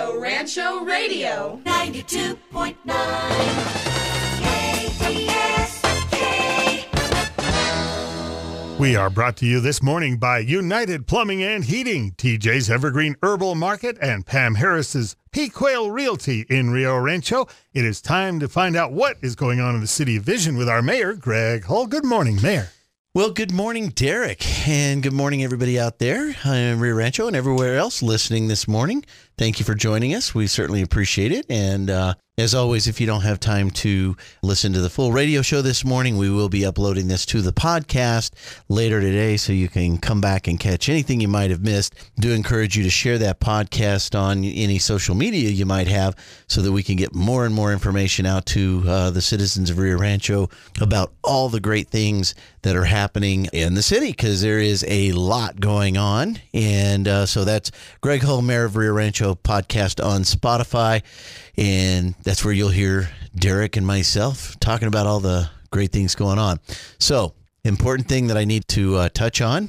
Rio Rancho Radio. 92.9 KDSK. We are brought to you this morning by United Plumbing and Heating, TJ's Evergreen Herbal Market, and Pam Harris's P. Quail Realty in Rio Rancho. It is time to find out what is going on in the city of Vision with our mayor, Greg Hull. Good morning, Mayor. Well, good morning, Derek, and good morning, everybody out there uh, in Rio Rancho and everywhere else listening this morning. Thank you for joining us. We certainly appreciate it. And uh, as always, if you don't have time to listen to the full radio show this morning, we will be uploading this to the podcast later today so you can come back and catch anything you might have missed. Do encourage you to share that podcast on any social media you might have so that we can get more and more information out to uh, the citizens of Rio Rancho about all the great things that are happening in the city because there is a lot going on. And uh, so that's Greg Hull, Mayor of Rio Rancho podcast on Spotify. And that's where you'll hear Derek and myself talking about all the great things going on. So, important thing that I need to uh, touch on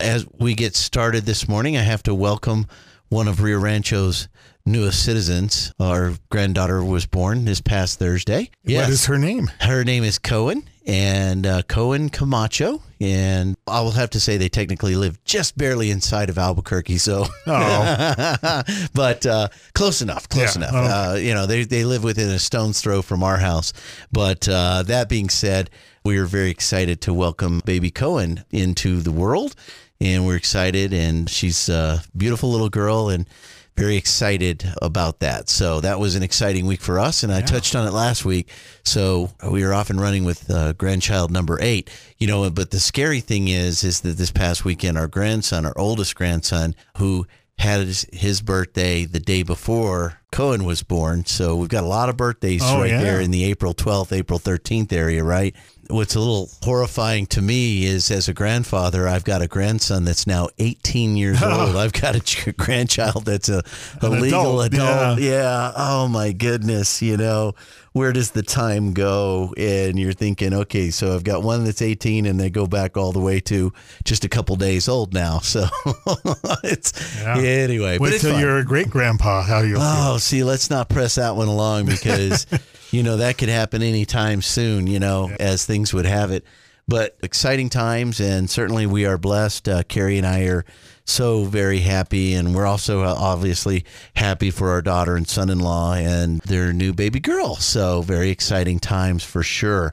as we get started this morning, I have to welcome one of Rio Rancho's newest citizens. Our granddaughter was born this past Thursday. What is her name? Her name is Cohen and uh, Cohen Camacho. And I will have to say they technically live just barely inside of Albuquerque. So, Oh, but uh, close enough, close Yeah, enough. okay. Uh, you know, they, they live within a stone's throw from our house. But uh, that being said, we are very excited to welcome baby Cohen into the world. And we're excited. And she's a beautiful little girl. And very excited about that. So that was an exciting week for us, and I touched on it last week. So we are off and running with uh, grandchild number eight. You know, but the scary thing is, is that this past weekend, our grandson, our oldest grandson, who had his, his birthday the day before Cohen was born. So we've got a lot of birthdays Oh, right yeah. there in the April 12th, April 13th area, right? What's a little horrifying to me is as a grandfather, I've got a grandson that's now 18 years old. I've got a ch- grandchild that's a, a legal adult, adult. Yeah. Oh my goodness. You know, where does the time go? And you're thinking, okay, so I've got one that's 18 and they go back all the way to just a couple days old now. So it's Yeah. anyway, wait till fun. you're a great grandpa. How feel. Oh, see, let's not press that one along because, you know, that could happen anytime soon, you know, as things would have it. But exciting times, and certainly we are blessed. Uh, Carrie and I are so very happy, and we're also uh, obviously happy for our daughter and son in law and their new baby girl. So, very exciting times for sure.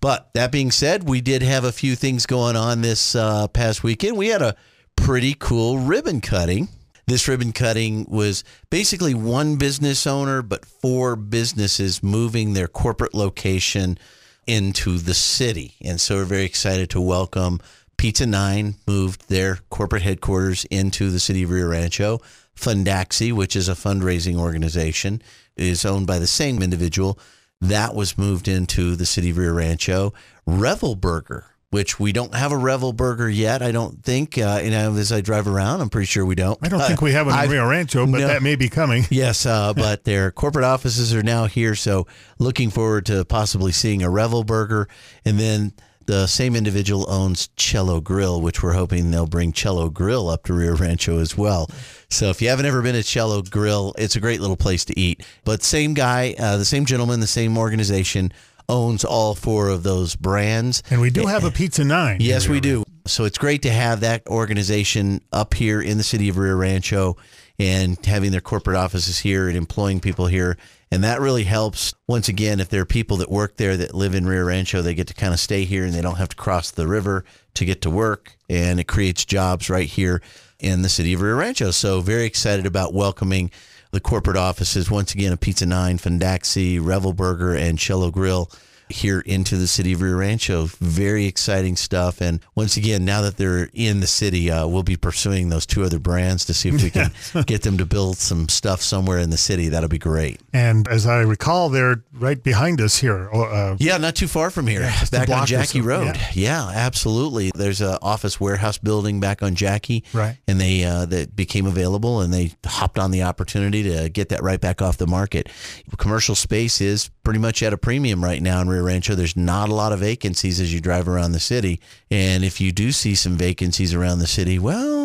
But that being said, we did have a few things going on this uh, past weekend. We had a pretty cool ribbon cutting. This ribbon cutting was basically one business owner, but four businesses moving their corporate location into the city. And so we're very excited to welcome Pizza Nine moved their corporate headquarters into the city of Rio Rancho. Fundaxi, which is a fundraising organization, is owned by the same individual. That was moved into the city of Rio Rancho. Revel Burger, which we don't have a Revel Burger yet, I don't think. Uh, you know, as I drive around, I'm pretty sure we don't. I don't think we have one in I've- Rio Rancho, but no. that may be coming. Yes, uh, but their corporate offices are now here, so looking forward to possibly seeing a Revel Burger, and then the same individual owns Cello Grill, which we're hoping they'll bring Cello Grill up to Rio Rancho as well. So if you haven't ever been to Cello Grill, it's a great little place to eat. But same guy, uh, the same gentleman, the same organization owns all four of those brands. And we do have a Pizza Nine. Yes, we do. So it's great to have that organization up here in the city of Rio Rancho and having their corporate offices here and employing people here. And that really helps. Once again, if there are people that work there that live in Rio Rancho, they get to kind of stay here and they don't have to cross the river to get to work. And it creates jobs right here in the city of Rio Rancho. So very excited about welcoming the corporate offices. Once again a Pizza Nine, Fundaxi, Revel Burger, and Cello Grill here into the city of Rio Rancho. Very exciting stuff. And once again, now that they're in the city, uh, we'll be pursuing those two other brands to see if we can get them to build some stuff somewhere in the city. That'll be great. And as I recall, they're right behind us here. Uh, Yeah, not too far from here, a back on Jackie Road. Yeah. absolutely. There's a office warehouse building back on Jackie, Right. And they uh, that became available, and they hopped on the opportunity to get that right back off the market. Commercial space is pretty much at a premium right now in Rancho. There's not a lot of vacancies as you drive around the city, and if you do see some vacancies around the city, well.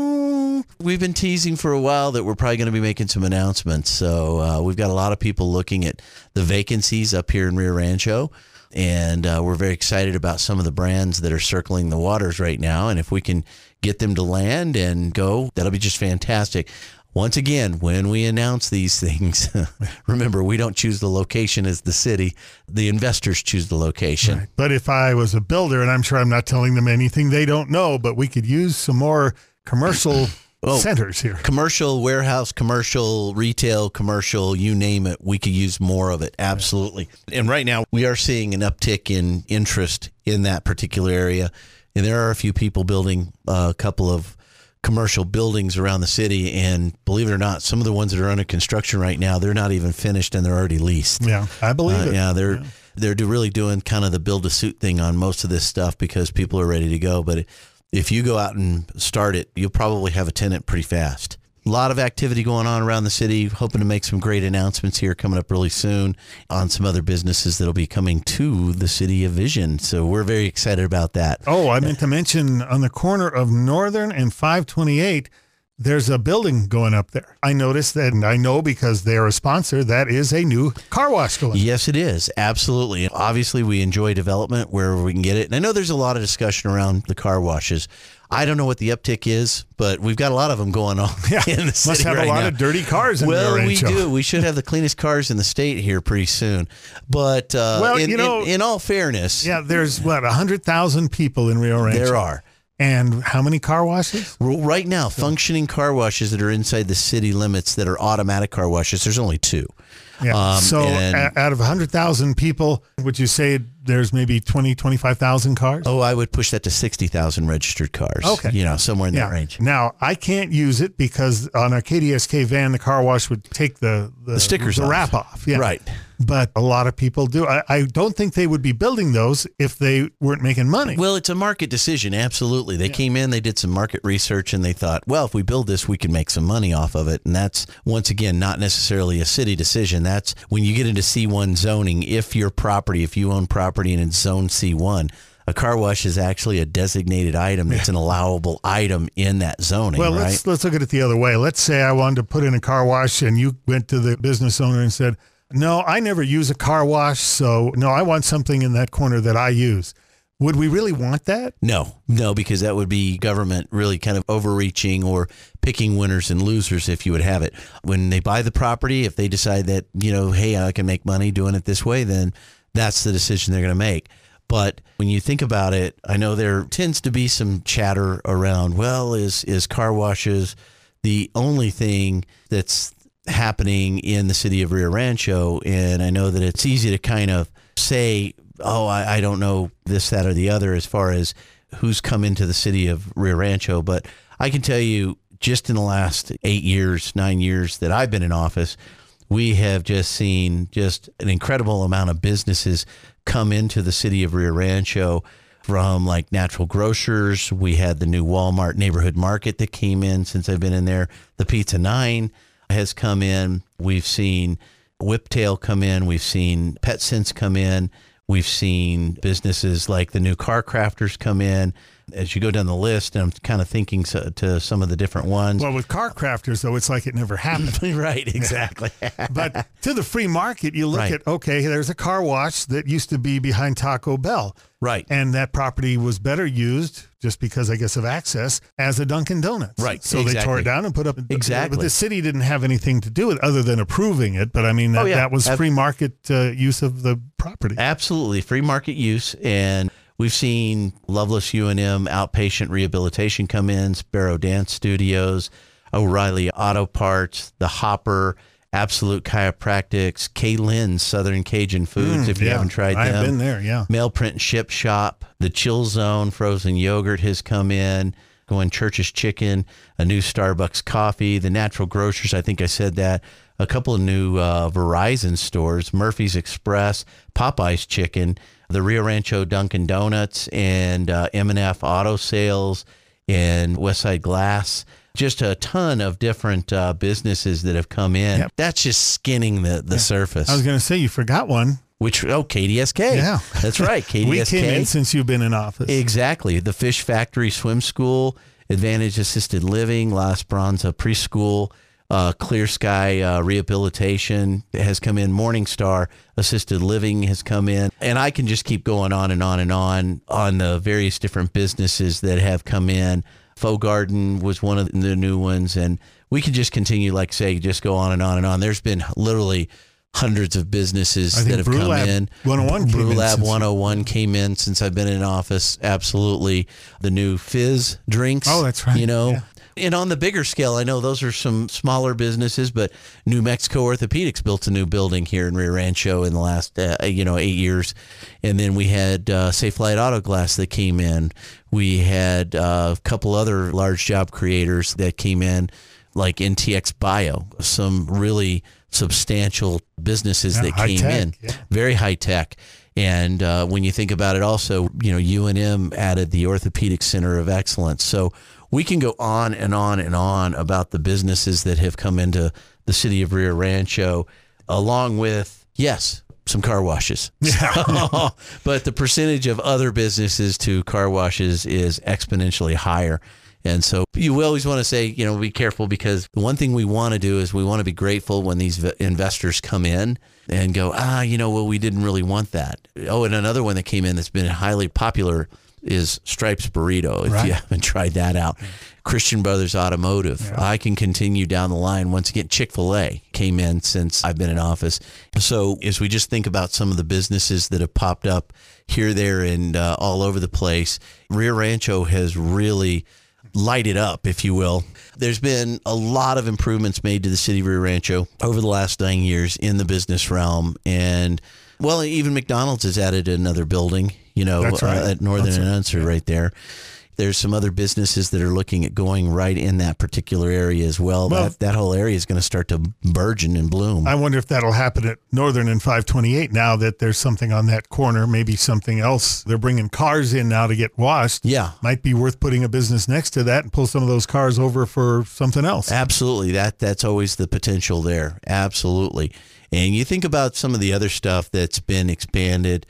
We've been teasing for a while that we're probably going to be making some announcements. So uh, we've got a lot of people looking at the vacancies up here in Rio Rancho. And uh, we're very excited about some of the brands that are circling the waters right now. And if we can get them to land and go, that'll be just fantastic. Once again, when we announce these things, remember we don't choose the location as the city; the investors choose the location. Right. But if I was a builder, and I'm sure I'm not telling them anything they don't know, but we could use some more commercial Oh. centers here. Commercial, warehouse, commercial, retail, commercial, you name it, we could use more of it. Absolutely. And right now, we are seeing an uptick in interest in that particular area. And there are a few people building uh, a couple of commercial buildings around the city. And believe it or not, some of the ones that are under construction right now, they're not even finished and they're already leased. Yeah, I believe Uh, it. yeah, they're they're do- really doing kind of the build a suit thing on most of this stuff because people are ready to go. But if you go out and start it, you'll probably have a tenant pretty fast. A lot of activity going on around the city. Hoping to make some great announcements here coming up really soon on some other businesses that'll be coming to the city of Vision. So we're very excited about that. Oh, I meant to mention on the corner of Northern and 528, there's a building going up there. I noticed that, and I know because they're a sponsor, that is a new car wash going. Yes, it is. Absolutely. Obviously, we enjoy development wherever we can get it. And I know there's a lot of discussion around the car washes. I don't know what the uptick is, but we've got a lot of them going on Yeah, in the city must have right a lot now. of dirty cars in well, we do. We should have the cleanest cars in the state here pretty soon. But uh, Well, in, you know- in, in all fairness, Yeah, there's what, 100,000 people in Rio Rancho. there are. And how many car washes? Right now, functioning car washes that are inside the city limits that are automatic car washes, there's only two. Yeah. Um, so and- out of 100,000 people, would you say there's maybe 20, 25,000 cars? Oh, I would push that to 60,000 registered cars. Okay. You know, somewhere in that range. Now I can't use it because on a KDSK van, the car wash would take the the, stickers the off. wrap off. Yeah. Right. But a lot of people do. I, I don't think they would be building those if they weren't making money. Well, it's a market decision. Absolutely. They came in, they did some market research, and they thought, well, if we build this, we can make some money off of it. And that's, once again, not necessarily a city decision. That's when you get into C1 zoning, if your property, if you own property and it's zone C1, a car wash is actually a designated item that's an allowable item in that zoning, well, right? let's let's look at it the other way. Let's say I wanted to put in a car wash, and you went to the business owner and said, "No, I never use a car wash, so no, I want something in that corner that I use." Would we really want that? No, no, because that would be government really kind of overreaching or picking winners and losers if you would have it. When they buy the property, if they decide that, you know, hey, I can make money doing it this way, then that's the decision they're going to make. But when you think about it, I know there tends to be some chatter around, well, is is car washes the only thing that's happening in the city of Rio Rancho? And I know that it's easy to kind of say, oh, I, I don't know this, that, or the other as far as who's come into the city of Rio Rancho. But I can tell you, just in the last eight years, nine years that I've been in office, we have just seen just an incredible amount of businesses come into the city of Rio Rancho from like natural grocers. We had the new Walmart neighborhood market that came in since I've been in there. The Pizza Nine has come in. We've seen Whiptail come in. We've seen Petsense come in. We've seen businesses like the new Car Crafters come in. As you go down the list, and I'm kind of thinking so, to some of the different ones. Well, with car crafters, though, it's like it never happened. right, exactly. but to the free market, you look Right. at okay, there's a car wash that used to be behind Taco Bell. Right. And that property was better used just because I guess of access as a Dunkin' Donuts. Right, So they tore it down and put up Exactly. But the city didn't have anything to do with it other than approving it. But I mean that, Oh, yeah. that was free market uh, use of the property. Absolutely, free market use, and we've seen Lovelace UNM outpatient rehabilitation come in, Sparrow Dance Studios, O'Reilly Auto Parts, the Hopper, Absolute Chiropractics, K Lynn's Southern Cajun Foods. if you Mm, Yeah, haven't tried them. I've been there. Yeah. Mail Print and Ship Shop, the Chill Zone frozen yogurt has come in. Going Church's Chicken, a new Starbucks coffee, the Natural Grocers. I think I said that. A couple of new uh, Verizon stores, Murphy's Express, Popeye's Chicken, the Rio Rancho Dunkin' Donuts, and uh, M&F Auto Sales, and Westside Glass. Just a ton of different uh, businesses that have come in. Yep. That's just skinning the, the surface. I was going to say you forgot one. Which oh KDSK. Yeah. that's right. KDSK. We came in since you've been in office. Exactly. The Fish Factory Swim School Advantage Assisted Living, La Esperanza Preschool, uh, Clear Sky uh, Rehabilitation has come in. Morningstar Assisted Living has come in. And I can just keep going on and on and on on the various different businesses that have come in. Faux Garden was one of the new ones. And we can just continue, like say, just go on and on and on. There's been literally hundreds of businesses that have Brew come Lab in. 101 came Brew Lab since- 101 came in since I've been in office. Absolutely. The new Fiiz drinks. Oh, that's right. You know, Yeah. And on the bigger scale, I know those are some smaller businesses, but New Mexico Orthopedics built a new building here in Rio Rancho in the last, uh, you know, eight years. And then we had uh, Safelite Auto Glass that came in. We had uh, a couple other large job creators that came in, like NTX Bio, some really substantial businesses Yeah, that came tech, in yeah. very high tech. And uh, when you think about it, also, you know, UNM added the Orthopedic Center of Excellence. So we can go on and on and on about the businesses that have come into the city of Rio Rancho, along with, yes, some car washes. Yeah. but the percentage of other businesses to car washes is exponentially higher. And so you always want to say, you know, be careful because the one thing we want to do is we want to be grateful when these v- investors come in and go, ah, you know, well, we didn't really want that. Oh, and another one that came in that's been highly popular is Stripes Burrito. If Right. you haven't tried that out, Christian Brothers Automotive. I can continue down the line. Once again, Chick fil A came in since I've been in office. So, as we just think about some of the businesses that have popped up here, there, and uh, all over the place, Rio Rancho has really lighted up, if you will. There's been a lot of improvements made to the city of Rio Rancho over the last nine years in the business realm. And, well, even McDonald's has added another building, you know, right. uh, at Northern That's and right. Right there. There's some other businesses that are looking at going right in that particular area as well. Well- that, that whole area is going to start to burgeon and bloom. I wonder if that'll happen at Northern and 528 now that there's something on that corner, maybe something else. They're bringing cars in now to get washed. yeah, Might be worth putting a business next to that and pull some of those cars over for something else. Absolutely. That that's always the potential there. Absolutely. And you think about some of the other stuff that's been expanded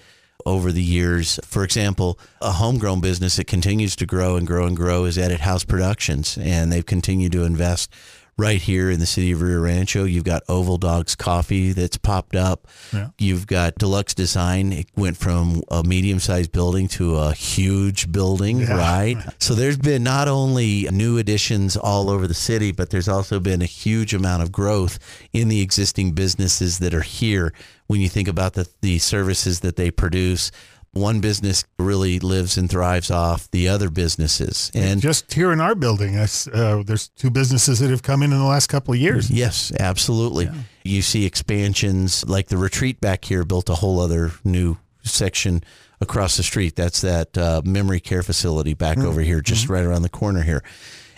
over the years. For example, a homegrown business that continues to grow and grow and grow is Edit House Productions, and they've continued to invest right here in the city of Rio Rancho. You've got Oval Dogs Coffee that's popped up. Yeah. You've got Deluxe Design. It went from a medium-sized building to a huge building, Yeah. right? So there's been not only new additions all over the city, but there's also been a huge amount of growth in the existing businesses that are here. When you think about the, the services that they produce, one business really lives and thrives off the other businesses. And Just here in our building, I uh, there's two businesses that have come in in the last couple of years. Yes, absolutely. You see expansions like the retreat back here built a whole other new section across the street. That's that uh, memory care facility back over here, just right around the corner here.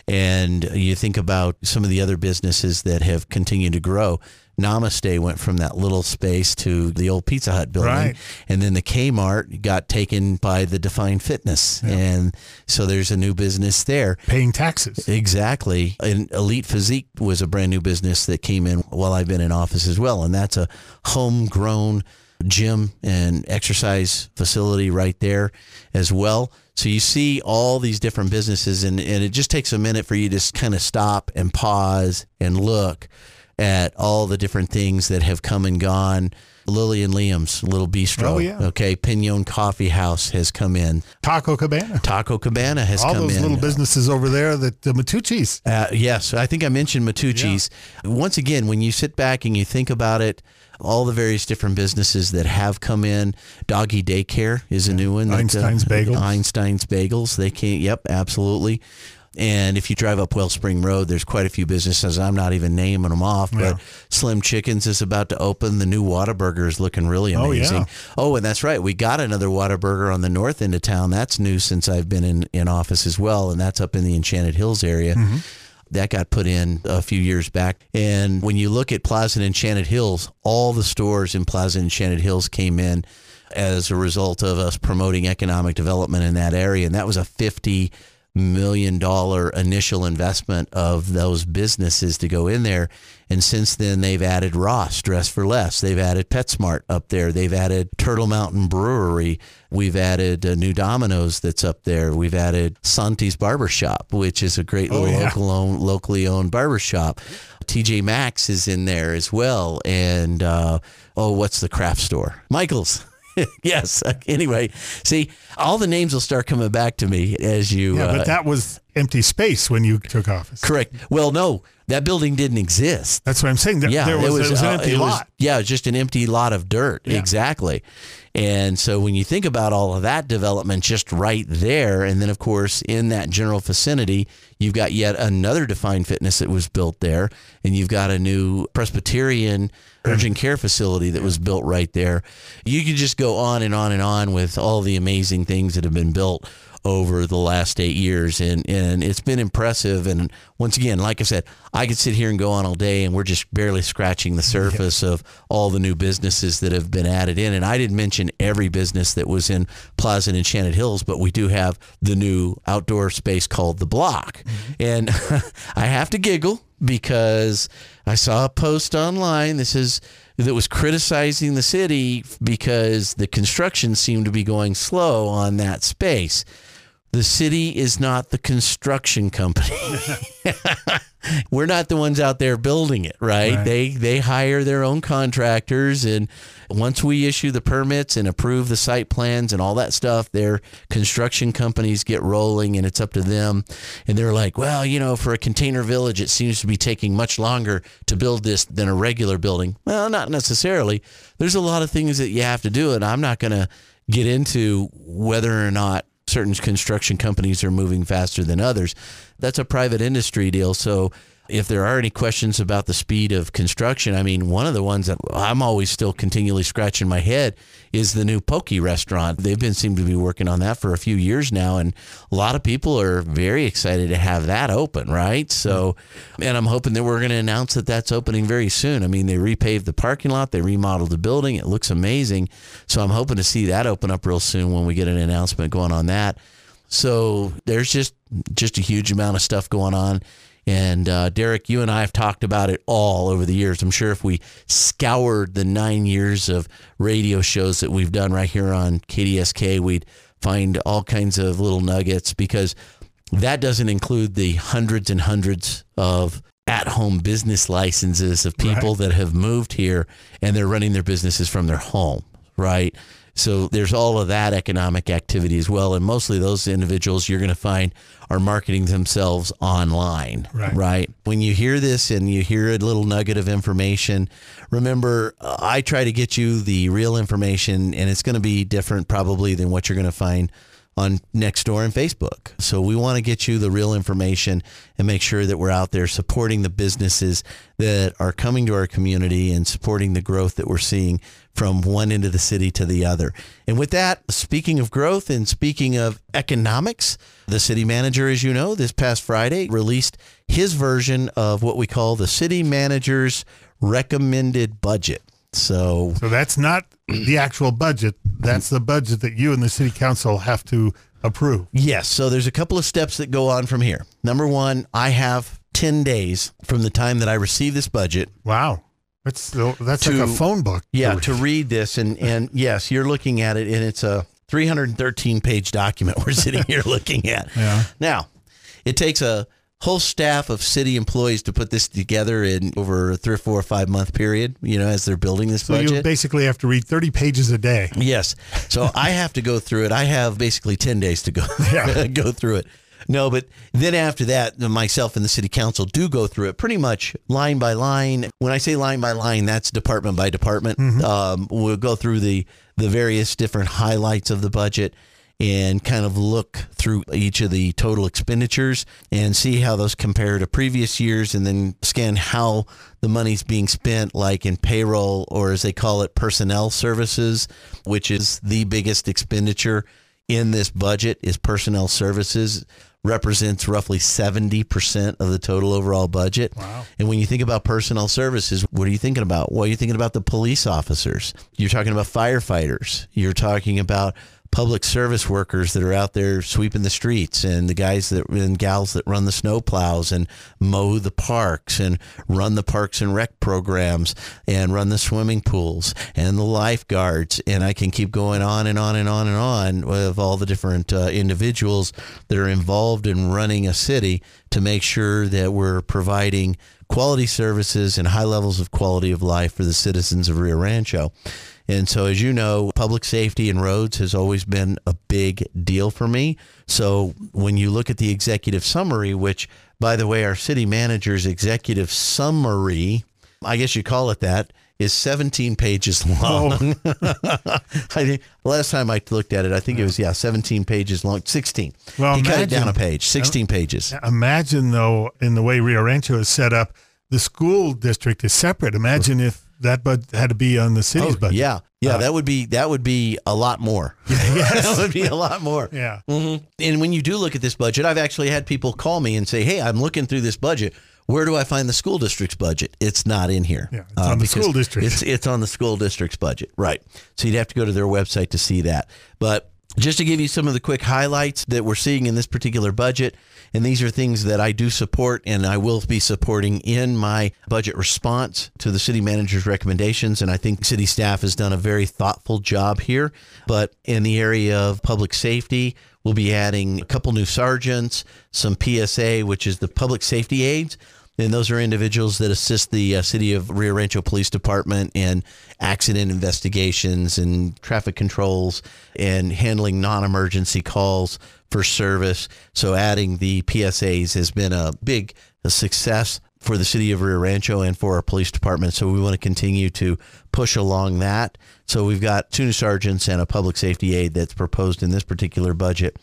And you think about some of the other businesses that have continued to grow. Namaste went from that little space to the old Pizza Hut building. Right. And then the Kmart got taken by the Define Fitness. And so there's a new business there. Paying taxes. Exactly. And Elite Physique was a brand new business that came in while I've been in office as well. And that's a homegrown gym and exercise facility right there as well. So you see all these different businesses, and, and it just takes a minute for you to just kind of stop and pause and look at all the different things that have come and gone. Lily and Liam's Little Bistro. Oh, yeah. Okay. Pinon Coffee House has come in. Taco Cabana. Taco Cabana has All come those little businesses over there that the Matucci's. Uh, yes, I think I mentioned Matucci's. Once again, when you sit back and you think about it, all the various different businesses that have come in. Doggy Daycare is a new one. that, uh, Einstein's Bagels. Einstein's Bagels. They can't. Yep, absolutely. And if you drive up Wellspring Road, there's quite a few businesses. I'm not even naming them off, Yeah. but Slim Chickens is about to open. The new Whataburger is looking really Oh, yeah. amazing. Oh, and that's right. We got another Whataburger on the north end of town. That's new since I've been in, in office as well, and that's up in the Enchanted Hills area. Mm-hmm. That got put in a few years back. And when you look at Plaza and Enchanted Hills, all the stores in Plaza and Enchanted Hills came in as a result of us promoting economic development in that area. And that was a 50 million dollar initial investment of those businesses to go in there And since then, they've added Ross, Dress for Less. They've added PetSmart up there. They've added Turtle Mountain Brewery. We've added uh, New Domino's that's up there. We've added Santi's Barbershop, which is a great Oh, little yeah. local owned, locally owned barbershop. TJ Maxx is in there as well. And, uh, oh, what's the craft store? Michael's. yes. Anyway, see, all the names will start coming back to me as you. Yeah, uh, but that was empty space when you took office. correct. Well, no, that building didn't exist. That's what I'm saying. There, Yeah, there was, it was, it was an uh, empty was- lot. yeah, it was just an empty lot of dirt. Yeah. Exactly. And so when you think about all of that development just right there, and then of course in that general vicinity, you've got yet another defined fitness that was built there, and you've got a new Presbyterian urgent care facility that was built right there. You could just go on and on and on with all the amazing things that have been built over the last eight years. And and it's been impressive. And once again like i said i could sit here and go on all day and we're just barely scratching the surface of all the new businesses that have been added in. And i didn't mention every business that was in plaza and enchanted hills but we do have the new outdoor space called the block. Mm-hmm. And i have to giggle because i saw a post online this is that was criticizing the city because the construction seemed to be going slow on that space. The city is not the construction company. We're not the ones out there building it, right? Right. They they hire their own contractors and once we issue the permits and approve the site plans and all that stuff, their construction companies get rolling and it's up to them. And they're like, well, you know, for a container village, it seems to be taking much longer to build this than a regular building. Well, not necessarily. There's a lot of things that you have to do, and I'm not going to get into whether or not certain construction companies are moving faster than others. That's a private industry deal. So if there are any questions about the speed of construction, I mean, one of the ones that I'm always still continually scratching my head is the new Pokey restaurant. They've been seem to be working on that for a few years now, and a lot of people are very excited to have that open, right? So, and I'm hoping that we're going to announce that that's opening very soon. I mean, they repaved the parking lot, they remodeled the building, it looks amazing. So I'm hoping to see that open up real soon when we get an announcement going on that. So there's just just a huge amount of stuff going on. And uh, Derek, you and I have talked about it all over the years. I'm sure if we scoured the nine years of radio shows that we've done right here on KDSK, we'd find all kinds of little nuggets because that doesn't include the hundreds and hundreds of at home business licenses of people that have moved here and they're running their businesses from their home, right? So there's all of that economic activity as well. And mostly those individuals you're going to find are marketing themselves online, Right. right? When you hear this and you hear a little nugget of information, remember, uh, I try to get you the real information, and it's going to be different probably than what you're going to find on Nextdoor and Facebook. So we want to get you the real information and make sure that we're out there supporting the businesses that are coming to our community and supporting the growth that we're seeing from one end of the city to the other. And with that, speaking of growth and speaking of economics, the city manager, as you know, this past Friday released his version of what we call the city manager's recommended budget. So So that's not the actual budget. That's the budget that you and the city council have to approve. Yes. So there's a couple of steps that go on from here. Number one, I have 10 days from the time that I receive this budget. Wow. That's that's To- like a phone book. Yeah. To read this. And, and yes, you're looking at it and it's a 313 page document we're sitting here looking at. Yeah. Now, it takes a whole staff of city employees to put this together in over a three or four or five month period, you know, as they're building this So budget. you basically have to read 30 pages a day. Yes. So I have to go through it. I have basically 10 days to go Yeah. go through it. No, but then after that, myself and the city council do go through it pretty much line by line. When I say line by line, that's department by department. Um, we'll go through the the various different highlights of the budget and kind of look through each of the total expenditures and see how those compare to previous years and then scan how the money's being spent like in payroll or as they call it personnel services which is the biggest expenditure in this budget is personnel services represents roughly 70% of the total overall budget. Wow. And when you think about personnel services, what are you thinking about? Well, you're thinking about the police officers. You're talking about firefighters. You're talking about public service workers that are out there sweeping the streets and the guys that and gals that run the snow plows and mow the parks and run the parks and rec programs and run the swimming pools and the lifeguards and I can keep going on and on and on and on with all the different uh, individuals that are involved in running a city to make sure that we're providing quality services and high levels of quality of life for the citizens of Rio Rancho. And so, as you know, public safety and roads has always been a big deal for me. So, when you look at the executive summary, which, by the way, our city manager's executive summary, I guess you call it that, is 17 pages long. Oh. I think last time I looked at it, I think it was yeah, 17 pages long, 16. Well, he imagine, cut it down a page, 16 pages. Imagine though, in the way Rio Rancho is set up, the school district is separate. Imagine if that but had to be on the city's oh, budget. Yeah, yeah, uh, that would be that would be a lot more. Yes. that would be a lot more. Yeah. Mm-hmm. And when you do look at this budget, I've actually had people call me and say, "Hey, I'm looking through this budget. Where do I find the school district's budget? It's not in here. Yeah, it's uh, on the school district. It's it's on the school district's budget, right? So you'd have to go to their website to see that. But just to give you some of the quick highlights that we're seeing in this particular budget, and these are things that I do support and I will be supporting in my budget response to the city manager's recommendations. And I think city staff has done a very thoughtful job here. But in the area of public safety, we'll be adding a couple new sergeants, some PSA, which is the public safety aides and those are individuals that assist the uh, city of Rio Rancho Police Department in accident investigations and traffic controls and handling non emergency calls for service. So, adding the PSAs has been a big success for the city of Rio Rancho and for our police department. So, we want to continue to push along that. So, we've got two new sergeants and a public safety aide that's proposed in this particular budget.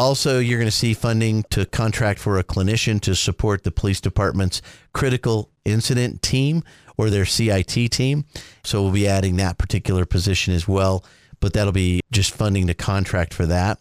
Also, you're going to see funding to contract for a clinician to support the police department's critical incident team or their CIT team. So we'll be adding that particular position as well, but that'll be just funding to contract for that.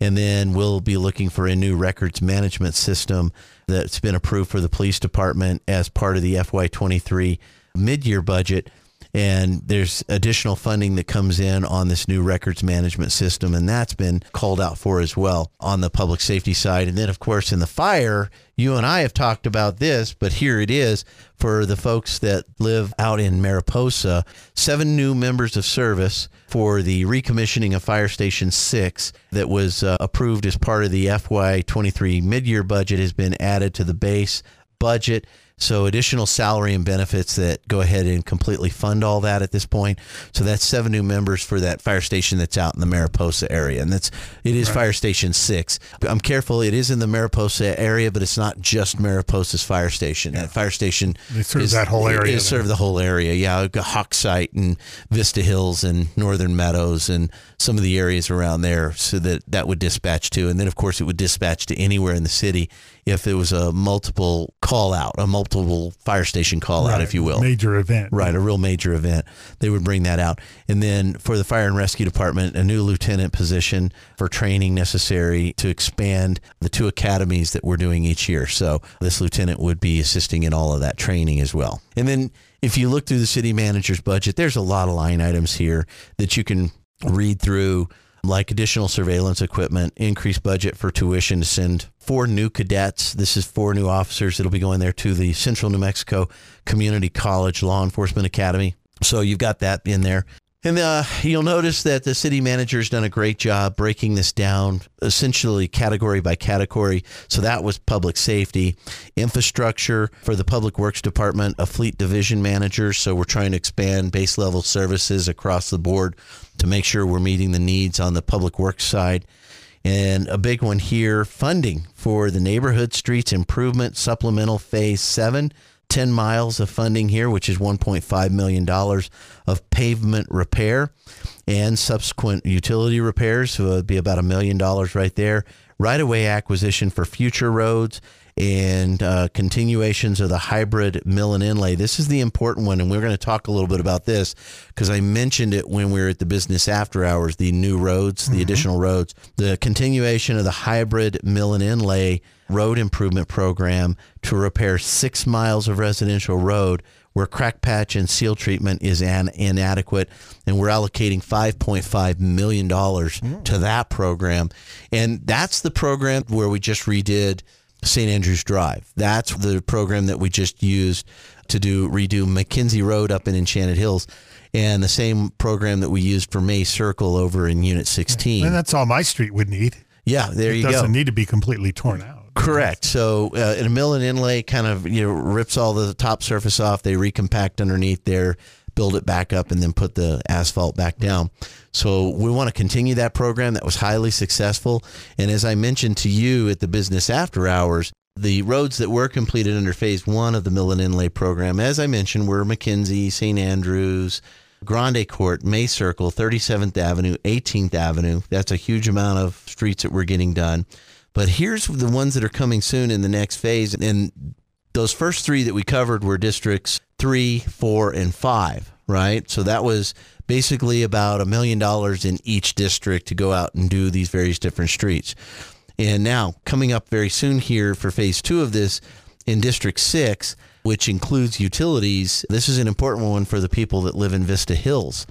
And then we'll be looking for a new records management system that's been approved for the police department as part of the FY23 mid year budget and there's additional funding that comes in on this new records management system, and that's been called out for as well on the public safety side. And then, of course, in the fire, you and I have talked about this, but here it is for the folks that live out in Mariposa seven new members of service for the recommissioning of Fire Station 6 that was uh, approved as part of the FY23 mid year budget has been added to the base budget. So additional salary and benefits that go ahead and completely fund all that at this point. So that's seven new members for that fire station that's out in the Mariposa area, and that's it is right. Fire Station Six. I'm careful; it is in the Mariposa area, but it's not just Mariposa's fire station. Yeah. That fire station they serve is, that whole area. It serve the whole area. Yeah, Hawksite and Vista Hills and Northern Meadows and some of the areas around there, so that that would dispatch to, and then of course it would dispatch to anywhere in the city if it was a multiple call out, a multiple fire station call right. out, if you will. Major event. Right, a real major event. They would bring that out. And then for the fire and rescue department, a new lieutenant position for training necessary to expand the two academies that we're doing each year. So this lieutenant would be assisting in all of that training as well. And then if you look through the city manager's budget, there's a lot of line items here that you can read through like additional surveillance equipment, increased budget for tuition to send four new cadets. This is four new officers that'll be going there to the Central New Mexico Community College Law Enforcement Academy. So you've got that in there. And uh, you'll notice that the city manager has done a great job breaking this down essentially category by category. So that was public safety, infrastructure for the public works department, a fleet division manager. So we're trying to expand base level services across the board to make sure we're meeting the needs on the public works side. And a big one here funding for the neighborhood streets improvement supplemental phase seven. 10 miles of funding here, which is $1.5 million of pavement repair and subsequent utility repairs. So it would be about a million dollars right there. Right away acquisition for future roads and uh, continuations of the hybrid mill and inlay. This is the important one, and we're going to talk a little bit about this because I mentioned it when we were at the business after hours. The new roads, the mm-hmm. additional roads, the continuation of the hybrid mill and inlay road improvement program to repair six miles of residential road where crack patch and seal treatment is an inadequate, and we're allocating 5.5 million dollars hmm. to that program, and that's the program where we just redid St. Andrews Drive. That's the program that we just used to do redo McKenzie Road up in Enchanted Hills. And the same program that we used for May Circle over in Unit 16. And that's all my street would need. yeah, there it you go. doesn't need to be completely torn out. Correct. So, uh, in a mill and inlay kind of you know rips all the top surface off. They recompact underneath there, build it back up, and then put the asphalt back down. So, we want to continue that program that was highly successful. And as I mentioned to you at the business after hours, the roads that were completed under phase one of the mill and inlay program, as I mentioned, were McKenzie, St. Andrews. Grande Court, May Circle, 37th Avenue, 18th Avenue. That's a huge amount of streets that we're getting done. But here's the ones that are coming soon in the next phase. And those first three that we covered were districts three, four, and five, right? So that was basically about a million dollars in each district to go out and do these various different streets. And now, coming up very soon here for phase two of this in District 6, which includes utilities, this is an important one for the people that live in Vista Hills.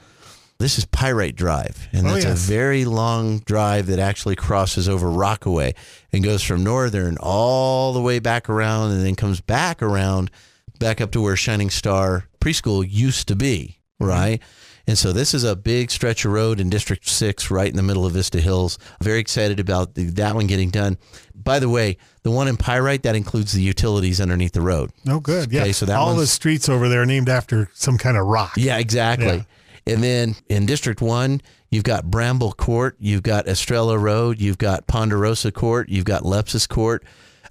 This is Pyrite Drive, and Oh, that's yes. a very long drive that actually crosses over Rockaway and goes from Northern all the way back around and then comes back around back up to where Shining Star Preschool used to be, Mm-hmm. right? And so this is a big stretch of road in District 6 right in the middle of Vista Hills. Very excited about the, that one getting done. By the way, the one in Pyrite that includes the utilities underneath the road. Oh, good. Yeah. Okay, so that all the streets over there are named after some kind of rock. Yeah, exactly. Yeah. And then in District 1, you've got Bramble Court, you've got Estrella Road, you've got Ponderosa Court, you've got Lepsis Court,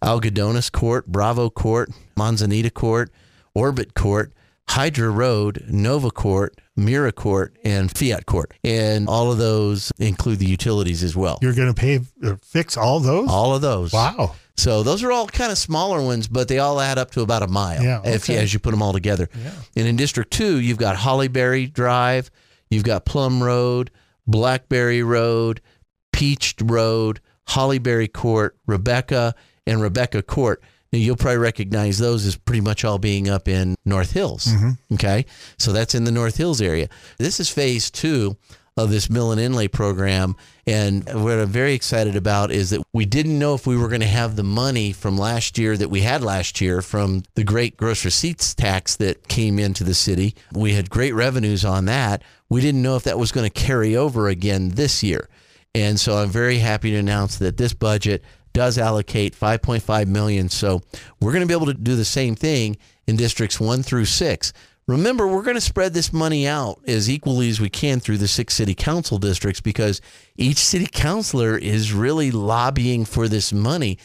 Algodones Court, Bravo Court, Manzanita Court, Orbit Court, Hydra Road, Nova Court, Mira Court, and Fiat Court. And all of those include the utilities as well. You're going to pay or fix all those? All of those. Wow. So those are all kind of smaller ones, but they all add up to about a mile Yeah, if you, as you put them all together. Yeah. And in District 2, you've got Hollyberry Drive, you've got Plum Road, Blackberry Road, Peach Road, Hollyberry Court, Rebecca, and Rebecca Court. Now, you'll probably recognize those as pretty much all being up in North Hills. Mm-hmm. Okay. So that's in the North Hills area. This is phase two of this mill and inlay program. And what I'm very excited about is that we didn't know if we were going to have the money from last year that we had last year from the great gross receipts tax that came into the city. We had great revenues on that. We didn't know if that was going to carry over again this year. And so I'm very happy to announce that this budget does allocate 5.5 million. So we're going to be able to do the same thing in districts 1 through 6. Remember, we're going to spread this money out as equally as we can through the six city council districts because each city councilor is really lobbying for this money.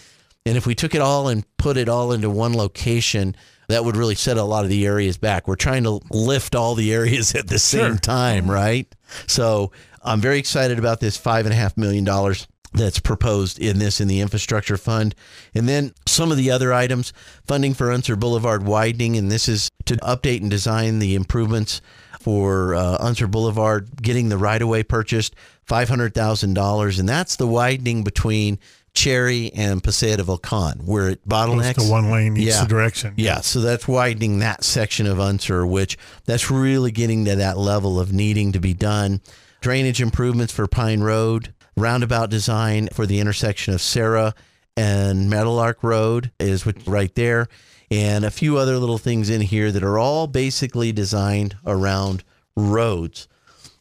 And if we took it all and put it all into one location, that would really set a lot of the areas back. We're trying to lift all the areas at the same Sure. time, right? So I'm very excited about this five and a half million dollars that's proposed in this in the infrastructure fund. And then some of the other items, funding for Unser Boulevard widening, and this is to update and design the improvements for uh, Unser Boulevard, getting the right of way purchased, $500,000. And that's the widening between Cherry and Paseo de Volcan, where it Close bottlenecks. to one lane each Yeah. direction. Yeah, so that's widening that section of Unser, which that's really getting to that level of needing to be done. Drainage improvements for Pine Road, roundabout design for the intersection of Sara and Meadowlark Road is right there, and a few other little things in here that are all basically designed around roads.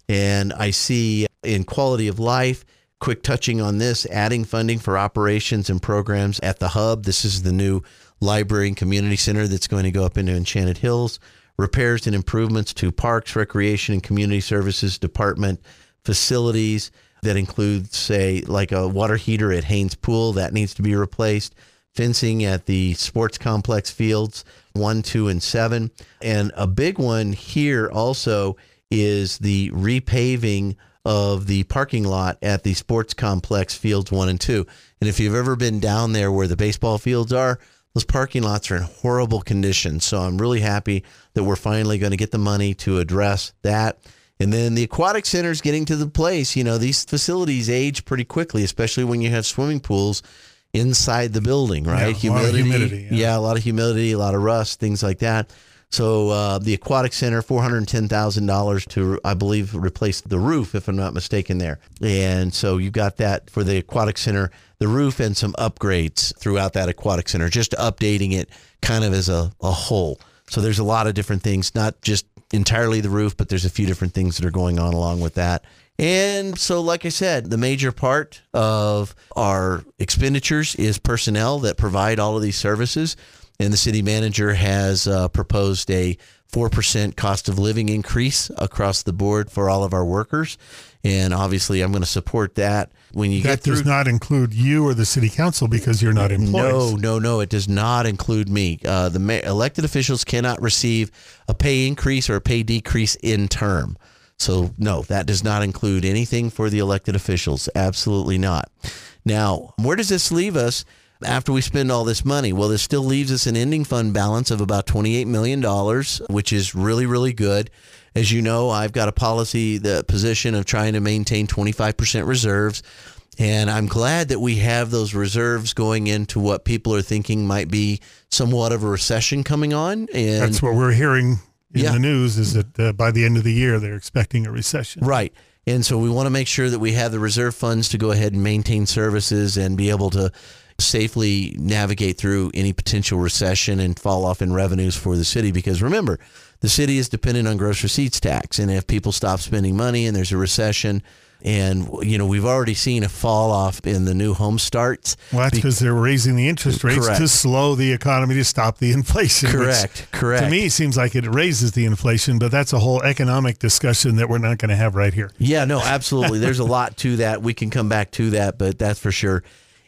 And I see in quality of life, quick touching on this, adding funding for operations and programs at the hub. This is the new library and community center that's going to go up into Enchanted Hills. Repairs and improvements to parks, recreation, and community services department facilities that includes, say, like a water heater at Haynes Pool that needs to be replaced fencing at the sports complex fields one, two, and seven. And a big one here also is the repaving of the parking lot at the sports complex fields one and two. And if you've ever been down there where the baseball fields are, those parking lots are in horrible condition. So I'm really happy that we're finally going to get the money to address that. And then the aquatic center is getting to the place. You know, these facilities age pretty quickly, especially when you have swimming pools inside the building, right? Yeah, a lot of humidity, yeah. yeah. a lot of humidity, a lot of rust, things like that. So uh, the aquatic center, four hundred ten thousand dollars to, I believe, replace the roof, if I'm not mistaken. There, and so you got that for the aquatic center, the roof, and some upgrades throughout that aquatic center, just updating it kind of as a, a whole. So there's a lot of different things, not just entirely the roof, but there's a few different things that are going on along with that. And so, like I said, the major part of our expenditures is personnel that provide all of these services. And the city manager has uh, proposed a 4% cost of living increase across the board for all of our workers. And obviously, I'm going to support that. When you That get through, does not include you or the city council because you're not employees. no, no, no. It does not include me. Uh, the ma- elected officials cannot receive a pay increase or a pay decrease in term. So, no, that does not include anything for the elected officials. Absolutely not. Now, where does this leave us after we spend all this money? Well, this still leaves us an ending fund balance of about $28 million, which is really, really good. As you know, I've got a policy, the position of trying to maintain 25% reserves. And I'm glad that we have those reserves going into what people are thinking might be somewhat of a recession coming on. And That's what we're hearing in Yeah. the news is that uh, by the end of the year, they're expecting a recession. Right. And so we want to make sure that we have the reserve funds to go ahead and maintain services and be able to safely navigate through any potential recession and fall off in revenues for the city. Because remember, the city is dependent on gross receipts tax. And if people stop spending money and there's a recession, and you know we've already seen a fall off in the new home starts. Well, that's Be- because they're raising the interest rates Correct. to slow the economy to stop the inflation. Correct, correct. To me, it seems like it raises the inflation, but that's a whole economic discussion that we're not going to have right here. Yeah, no, absolutely. There's a lot to that. We can come back to that, but that's for sure.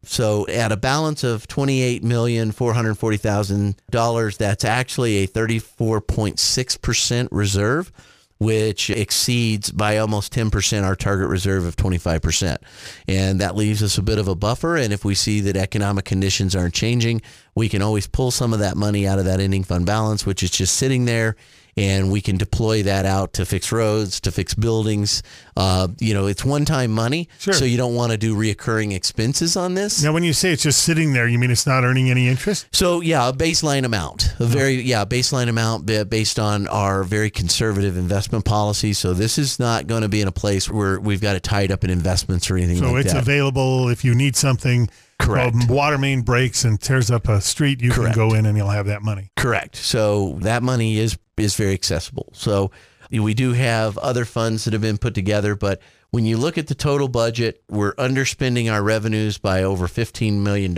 So at a balance of twenty-eight million four hundred forty thousand dollars, that's actually a thirty-four point six percent reserve, which exceeds by almost ten percent our target reserve of twenty-five percent, and that leaves us a bit of a buffer. And if we see that economic conditions aren't changing, we can always pull some of that money out of that ending fund balance, which is just sitting there and we can deploy that out to fix roads, to fix buildings. Uh, you know, it's one-time money, Sure. so you don't want to do reoccurring expenses on this. Now, when you say it's just sitting there, you mean it's not earning any interest? So yeah, a baseline amount, a very yeah baseline amount based on our very conservative investment policy. So this is not going to be in a place where we've got it tied up in investments or anything So like it's that. available if you need something. Correct. A water main breaks and tears up a street, you Correct. can go in and you'll have that money. Correct. So that money is is very accessible. So we do have other funds that have been put together, but when you look at the total budget, we're underspending our revenues by over $15 million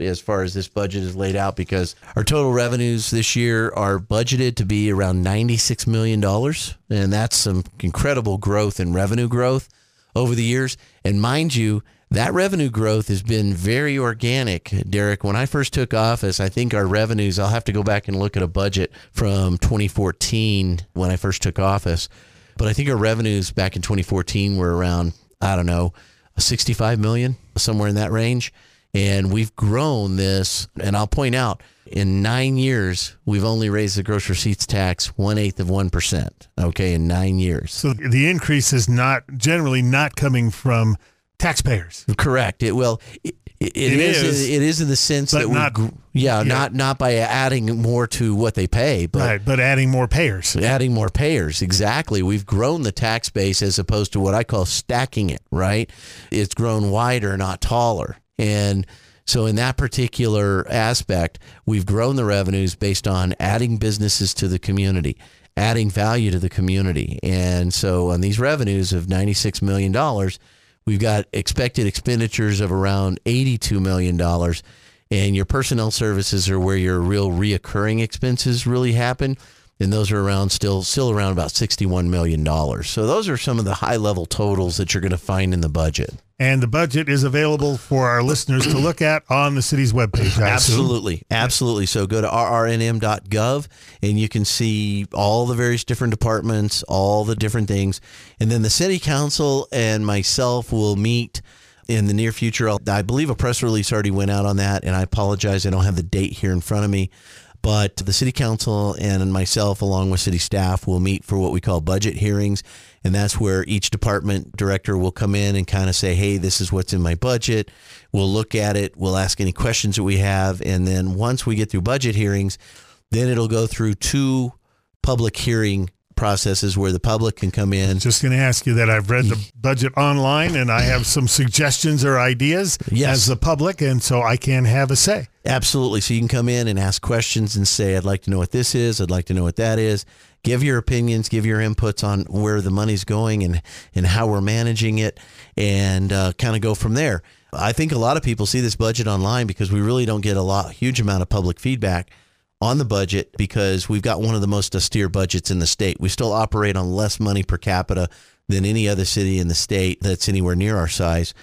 as far as this budget is laid out because our total revenues this year are budgeted to be around $96 million. And that's some incredible growth in revenue growth over the years. And mind you, that revenue growth has been very organic, Derek. When I first took office, I think our revenues, I'll have to go back and look at a budget from 2014 when I first took office. But I think our revenues back in 2014 were around, I don't know, 65 million, somewhere in that range. And we've grown this, and I'll point out, in nine years, we've only raised the gross receipts tax one eighth of 1%. Okay, in nine years. So the increase is not generally not coming from taxpayers. Correct. It will. It, it, It it is, is, It is in the sense but that we. not- gr- yeah, yeah. not not by adding more to what they pay, but right. But adding more payers. adding more payers. Exactly. We've grown the tax base as opposed to what I call stacking it. Right. It's grown wider, not taller, and. So, in that particular aspect, we've grown the revenues based on adding businesses to the community, adding value to the community. And so, on these revenues of $96 million, we've got expected expenditures of around $82 million. And your personnel services are where your real reoccurring expenses really happen. And those are around still still around about $61 million. So those are some of the high level totals that you're going to find in the budget. And the budget is available for our listeners to look at on the city's webpage. I assume. Absolutely. Absolutely. So go to rrnm.gov and you can see all the various different departments, all the different things. And then the city council and myself will meet in the near future. I believe a press release already went out on that, and I apologize. I don't have the date here in front of me. But the city council and myself, along with city staff, will meet for what we call budget hearings. And that's where each department director will come in and kind of say, hey, this is what's in my budget. We'll look at it. We'll ask any questions that we have. And then once we get through budget hearings, then it'll go through two public hearing processes where the public can come in. Just going to ask you that I've read the budget online and I have some suggestions or ideas Yes. as the public, and so I can have a say. Absolutely. So you can come in and ask questions and say, I'd like to know what this is. I'd like to know what that is. Give your opinions, give your inputs on where the money's going and, and how we're managing it, and uh, kind of go from there. I think a lot of people see this budget online because we really don't get a lot, huge amount of public feedback on the budget because we've got one of the most austere budgets in the state. We still operate on less money per capita than any other city in the state that's anywhere near our size.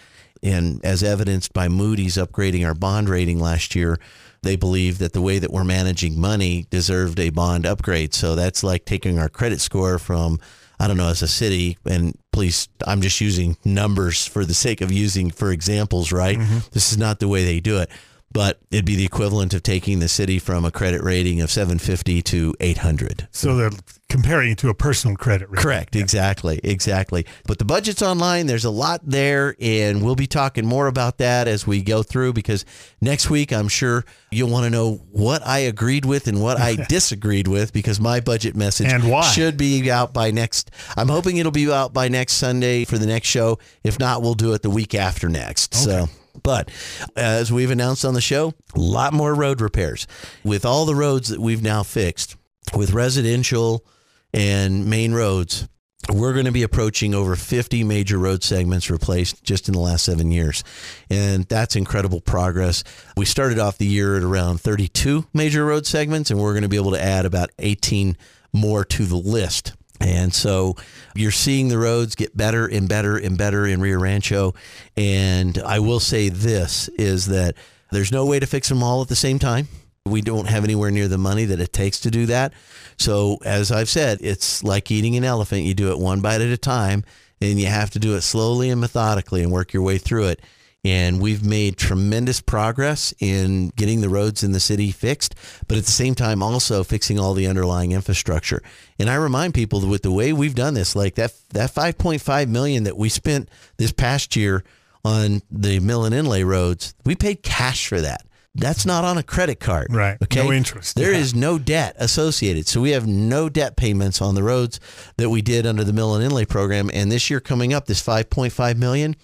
And as evidenced by Moody's upgrading our bond rating last year, they believe that the way that we're managing money deserved a bond upgrade. So that's like taking our credit score from, I don't know, as a city, and please, I'm just using numbers for the sake of using for examples, right? Mm-hmm. This is not the way they do it. But it'd be the equivalent of taking the city from a credit rating of 750 to 800. So they're comparing it to a personal credit rating. Correct. Exactly. Exactly. But the budget's online. There's a lot there, and we'll be talking more about that as we go through because next week I'm sure you'll want to know what I agreed with and what I disagreed with because my budget message And why. should be out by next. I'm hoping it'll be out by next Sunday for the next show. If not, we'll do it the week after next. So. But uh, as we've announced on the show, a lot more road repairs. With all the roads that we've now fixed, with residential and main roads, we're going to be approaching over 50 major road segments replaced just in the last seven years. And that's incredible progress. We started off the year at around 32 major road segments, and we're going to be able to add about 18 more to the list. And so you're seeing the roads get better and better and better in Rio Rancho. And I will say this is that there's no way to fix them all at the same time. We don't have anywhere near the money that it takes to do that. So, as I've said, it's like eating an elephant. You do it one bite at a time, and you have to do it slowly and methodically and work your way through it. And we've made tremendous progress in getting the roads in the city fixed, but at the same time, also fixing all the underlying infrastructure. And I remind people that with the way we've done this, like that, that 5.5 million that we spent this past year on the mill and inlay roads, we paid cash for that. That's not on a credit card. Right. Okay. No interest. There Yeah. is no debt associated. So we have no debt payments on the roads that we did under the mill and inlay program. And this year coming up, this 5.5 million,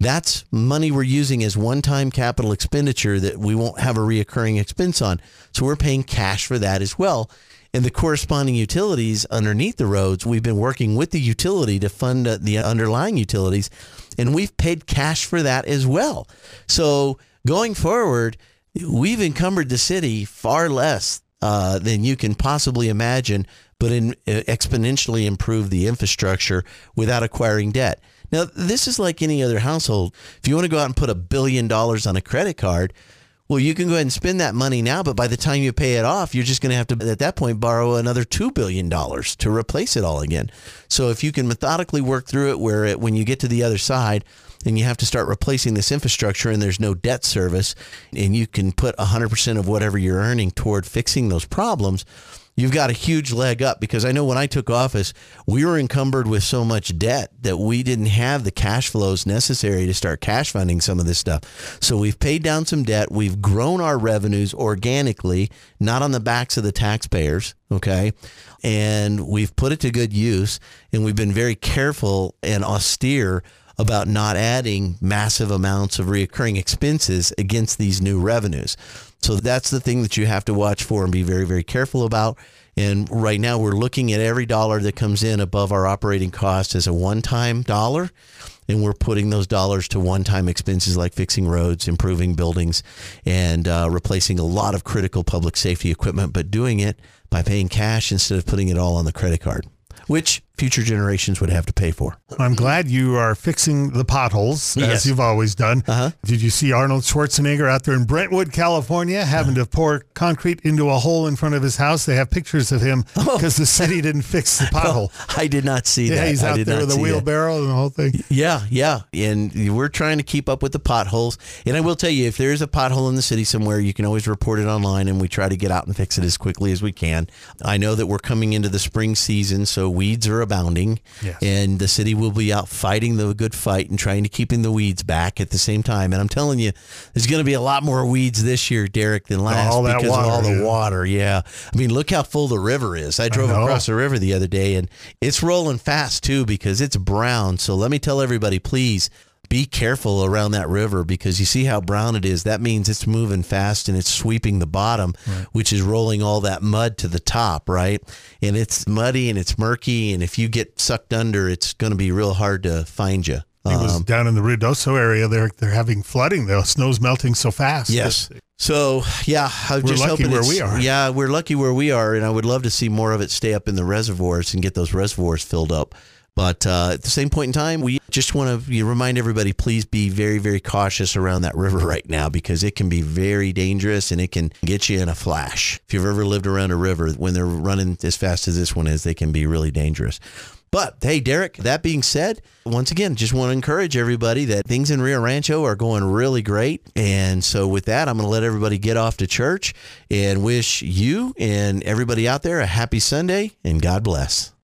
that's money we're using as one-time capital expenditure that we won't have a reoccurring expense on. So we're paying cash for that as well. And the corresponding utilities underneath the roads, we've been working with the utility to fund uh, the underlying utilities, and we've paid cash for that as well. So going forward, we've encumbered the city far less uh, than you can possibly imagine, but in, uh, exponentially improve the infrastructure without acquiring debt. Now, this is like any other household. If you want to go out and put a billion dollars on a credit card, well, you can go ahead and spend that money now, but by the time you pay it off, you're just going to have to, at that point, borrow another $2 billion to replace it all again. So if you can methodically work through it, where it, when you get to the other side and you have to start replacing this infrastructure and there's no debt service, and you can put 100% of whatever you're earning toward fixing those problems, you've got a huge leg up because I know when I took office, we were encumbered with so much debt that we didn't have the cash flows necessary to start cash funding some of this stuff. So we've paid down some debt. We've grown our revenues organically, not on the backs of the taxpayers. Okay. And we've put it to good use. And we've been very careful and austere about not adding massive amounts of reoccurring expenses against these new revenues. So that's the thing that you have to watch for and be very, very careful about. And right now, we're looking at every dollar that comes in above our operating cost as a one time dollar. And we're putting those dollars to one time expenses like fixing roads, improving buildings, and uh, replacing a lot of critical public safety equipment, but doing it by paying cash instead of putting it all on the credit card, which future generations would have to pay for. I'm glad you are fixing the potholes as Yes. you've always done. Uh-huh. Did you see Arnold Schwarzenegger out there in Brentwood, California, having to pour concrete into a hole in front of his house? They have pictures of him because the city didn't fix the pothole. I did not see yeah, that. he's I out there with a see that. wheelbarrow and the whole thing. Yeah, yeah. And we're trying to keep up with the potholes. And I will tell you, if there is a pothole in the city somewhere, you can always report it online and we try to get out and fix it as quickly as we can. I know that we're coming into the spring season, so weeds are abounding, Yes. and the city will be out fighting the good fight and trying to keeping the weeds back at the same time. And I'm telling you, there's going to be a lot more weeds this year, Derek, than last All because of all the yeah. water. Yeah, I mean, look how full the river is. I drove know. across the river the other day, and it's rolling fast too because it's brown. So let me tell everybody, please be careful around that river because you see how brown it is. That means it's moving fast and it's sweeping the bottom, which is rolling all that mud to the top, right? And it's muddy and it's murky. And if you get sucked under, it's going to be real hard to find you. It was Um, down in the Ruidoso area. They're they're having flooding. The snow's melting so fast. Yes. So yeah, I'm We're just lucky hoping where we are. Yeah, we're lucky where we are, and I would love to see more of it stay up in the reservoirs and get those reservoirs filled up. But uh, at the same point in time, we just want to remind everybody: please be very, very cautious around that river right now because it can be very dangerous and it can get you in a flash. If you've ever lived around a river, when they're running as fast as this one is, they can be really dangerous. But hey, Derek, that being said, once again, just want to encourage everybody that things in Rio Rancho are going really great. And so, with that, I'm going to let everybody get off to church and wish you and everybody out there a happy Sunday and God bless.